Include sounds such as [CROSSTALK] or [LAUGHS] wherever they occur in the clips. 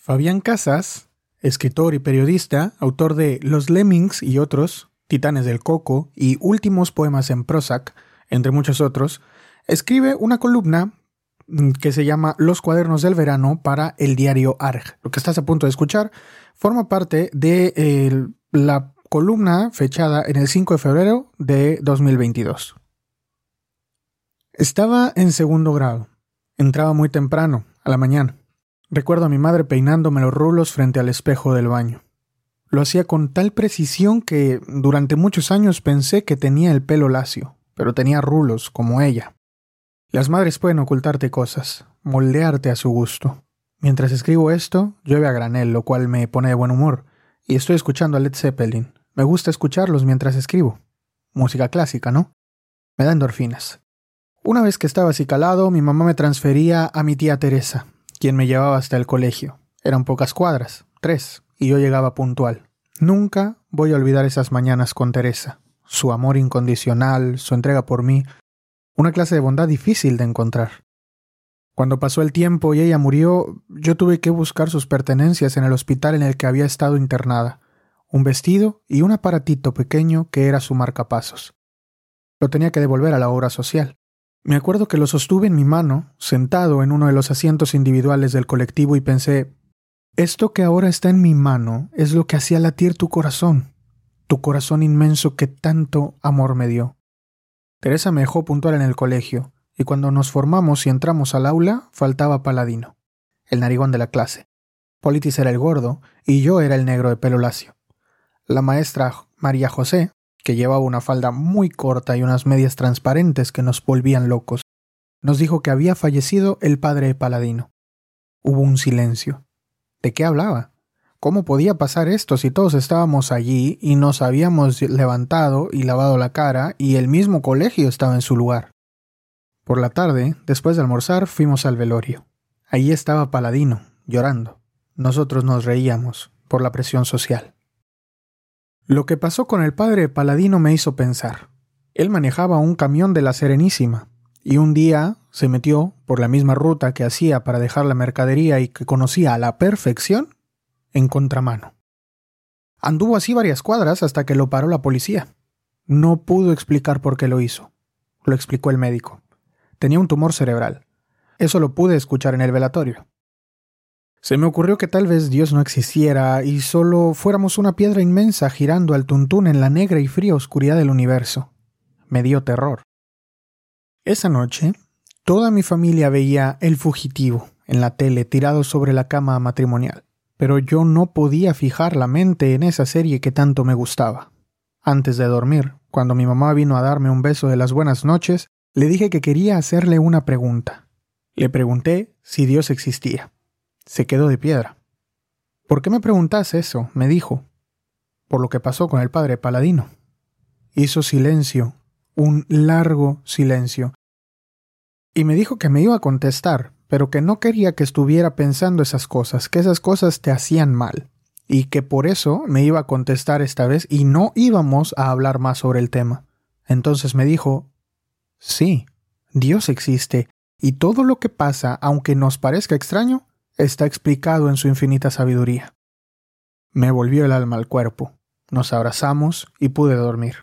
Fabián Casas, escritor y periodista, autor de Los Lemmings y otros, Titanes del Coco y Últimos Poemas en Prozac, entre muchos otros, escribe una columna mm, que se llama Los cuadernos del verano para el diario ARG. Lo que estás a punto de escuchar forma parte de la columna fechada en el 5 de febrero de 2022. Estaba en segundo grado. Entraba muy temprano, a la mañana. Recuerdo a mi madre peinándome los rulos frente al espejo del baño. Lo hacía con tal precisión que durante muchos años pensé que tenía el pelo lacio, pero tenía rulos como ella. Las madres pueden ocultarte cosas, moldearte a su gusto. Mientras escribo esto, llueve a granel, lo cual me pone de buen humor, y estoy escuchando a Led Zeppelin. Me gusta escucharlos mientras escribo. Música clásica, ¿no? Me da endorfinas. Una vez que estaba así calado, mi mamá me transfería a mi tía Teresa, quien me llevaba hasta el colegio. Eran pocas cuadras, tres, y yo llegaba puntual. Nunca voy a olvidar esas mañanas con Teresa, su amor incondicional, su entrega por mí, una clase de bondad difícil de encontrar. Cuando pasó el tiempo y ella murió, yo tuve que buscar sus pertenencias en el hospital en el que había estado internada, un vestido y un aparatito pequeño que era su marcapasos. Lo tenía que devolver a la obra social. Me acuerdo que lo sostuve en mi mano, sentado en uno de los asientos individuales del colectivo y pensé, esto que ahora está en mi mano es lo que hacía latir tu corazón, tu corazón inmenso que tanto amor me dio. Teresa me dejó puntual en el colegio, y cuando nos formamos y entramos al aula, faltaba Paladino, el narigón de la clase. Politis era el gordo, y yo era el negro de pelo lacio. La maestra María José que llevaba una falda muy corta y unas medias transparentes que nos volvían locos, nos dijo que había fallecido el padre de Paladino. Hubo un silencio. ¿De qué hablaba? ¿Cómo podía pasar esto si todos estábamos allí y nos habíamos levantado y lavado la cara y el mismo colegio estaba en su lugar? Por la tarde, después de almorzar, fuimos al velorio. Allí estaba Paladino, llorando. Nosotros nos reíamos por la presión social. Lo que pasó con el padre Paladino me hizo pensar. Él manejaba un camión de la Serenísima, y un día se metió por la misma ruta que hacía para dejar la mercadería y que conocía a la perfección en contramano. Anduvo así varias cuadras hasta que lo paró la policía. No pudo explicar por qué lo hizo. Lo explicó el médico. Tenía un tumor cerebral. Eso lo pude escuchar en el velatorio. Se me ocurrió que tal vez Dios no existiera y solo fuéramos una piedra inmensa girando al tuntún en la negra y fría oscuridad del universo. Me dio terror. Esa noche, toda mi familia veía El fugitivo en la tele tirado sobre la cama matrimonial, pero yo no podía fijar la mente en esa serie que tanto me gustaba. Antes de dormir, cuando mi mamá vino a darme un beso de las buenas noches, le dije que quería hacerle una pregunta. Le pregunté si Dios existía. Se quedó de piedra. ¿Por qué me preguntas eso? me dijo. Por lo que pasó con el padre Paladino. Hizo silencio, un largo silencio. Y me dijo que me iba a contestar, pero que no quería que estuviera pensando esas cosas, que esas cosas te hacían mal, y que por eso me iba a contestar esta vez y no íbamos a hablar más sobre el tema. Entonces me dijo, sí, Dios existe, y todo lo que pasa, aunque nos parezca extraño, está explicado en su infinita sabiduría. Me volvió el alma al cuerpo, nos abrazamos y pude dormir.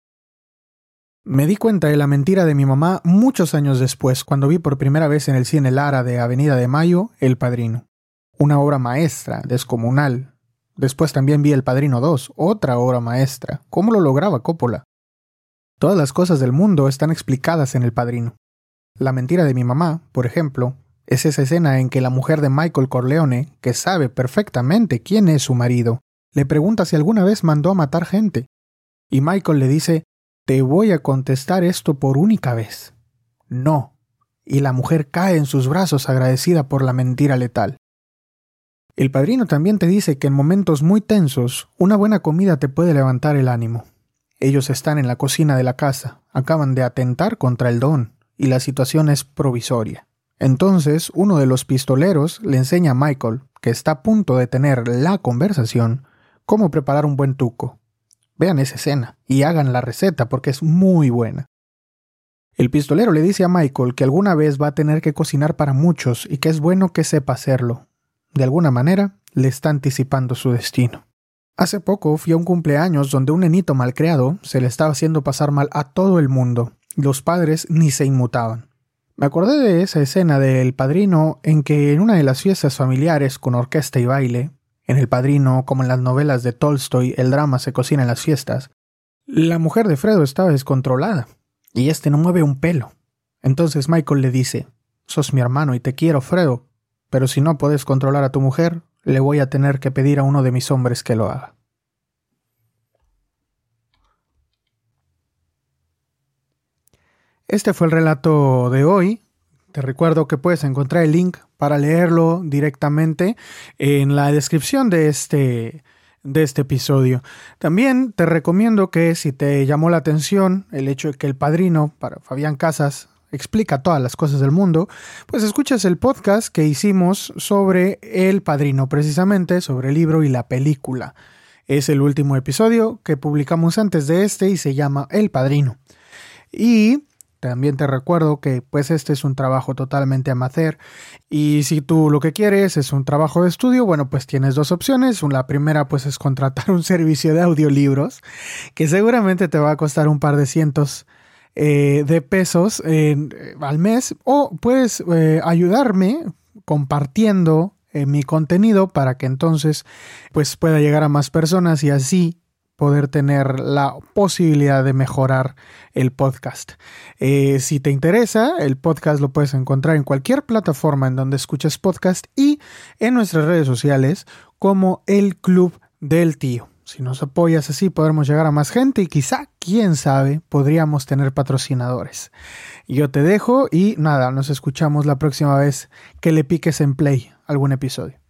Me di cuenta de la mentira de mi mamá muchos años después, cuando vi por primera vez en el cine Lara de Avenida de Mayo El Padrino, una obra maestra, descomunal. Después también vi El Padrino 2, otra obra maestra. ¿Cómo lo lograba Coppola? Todas las cosas del mundo están explicadas en El Padrino. La mentira de mi mamá, por ejemplo, es esa escena en que la mujer de Michael Corleone, que sabe perfectamente quién es su marido, le pregunta si alguna vez mandó a matar gente. Y Michael le dice, te voy a contestar esto por única vez. No. Y la mujer cae en sus brazos agradecida por la mentira letal. El padrino también te dice que en momentos muy tensos, una buena comida te puede levantar el ánimo. Ellos están en la cocina de la casa, acaban de atentar contra el don, y la situación es provisoria. Entonces uno de los pistoleros le enseña a Michael, que está a punto de tener la conversación, cómo preparar un buen tuco. Vean esa escena y hagan la receta porque es muy buena. El pistolero le dice a Michael que alguna vez va a tener que cocinar para muchos y que es bueno que sepa hacerlo. De alguna manera, le está anticipando su destino. Hace poco fui a un cumpleaños donde un nenito malcriado se le estaba haciendo pasar mal a todo el mundo. Los padres ni se inmutaban. Me acordé de esa escena del padrino en que en una de las fiestas familiares con orquesta y baile, en el padrino, como en las novelas de Tolstoy, el drama se cocina en las fiestas, la mujer de Fredo estaba descontrolada y este no mueve un pelo. Entonces Michael le dice, Sos mi hermano y te quiero, Fredo, pero si no puedes controlar a tu mujer, le voy a tener que pedir a uno de mis hombres que lo haga. Este fue el relato de hoy. Te recuerdo que puedes encontrar el link para leerlo directamente en la descripción de este, de este episodio. También te recomiendo que si te llamó la atención el hecho de que el padrino para Fabián Casas explica todas las cosas del mundo, pues escuchas el podcast que hicimos sobre El Padrino, precisamente sobre el libro y la película. Es el último episodio que publicamos antes de este y se llama El Padrino. Y también te recuerdo que pues este es un trabajo totalmente amateur y si tú lo que quieres es un trabajo de estudio, bueno pues tienes dos opciones. La primera pues es contratar un [LAUGHS] servicio de audiolibros que seguramente te va a costar un par de cientos eh, de pesos eh, al mes o puedes eh, ayudarme compartiendo mi contenido para que entonces pues pueda llegar a más personas y así poder tener la posibilidad de mejorar el podcast. si te interesa, el podcast lo puedes encontrar en cualquier plataforma en donde escuches podcast y en nuestras redes sociales como el Club del Tío. Si nos apoyas así podremos llegar a más gente y quizá, quién sabe, podríamos tener patrocinadores. Yo te dejo y nada, nos escuchamos la próxima vez que le piques en play algún episodio.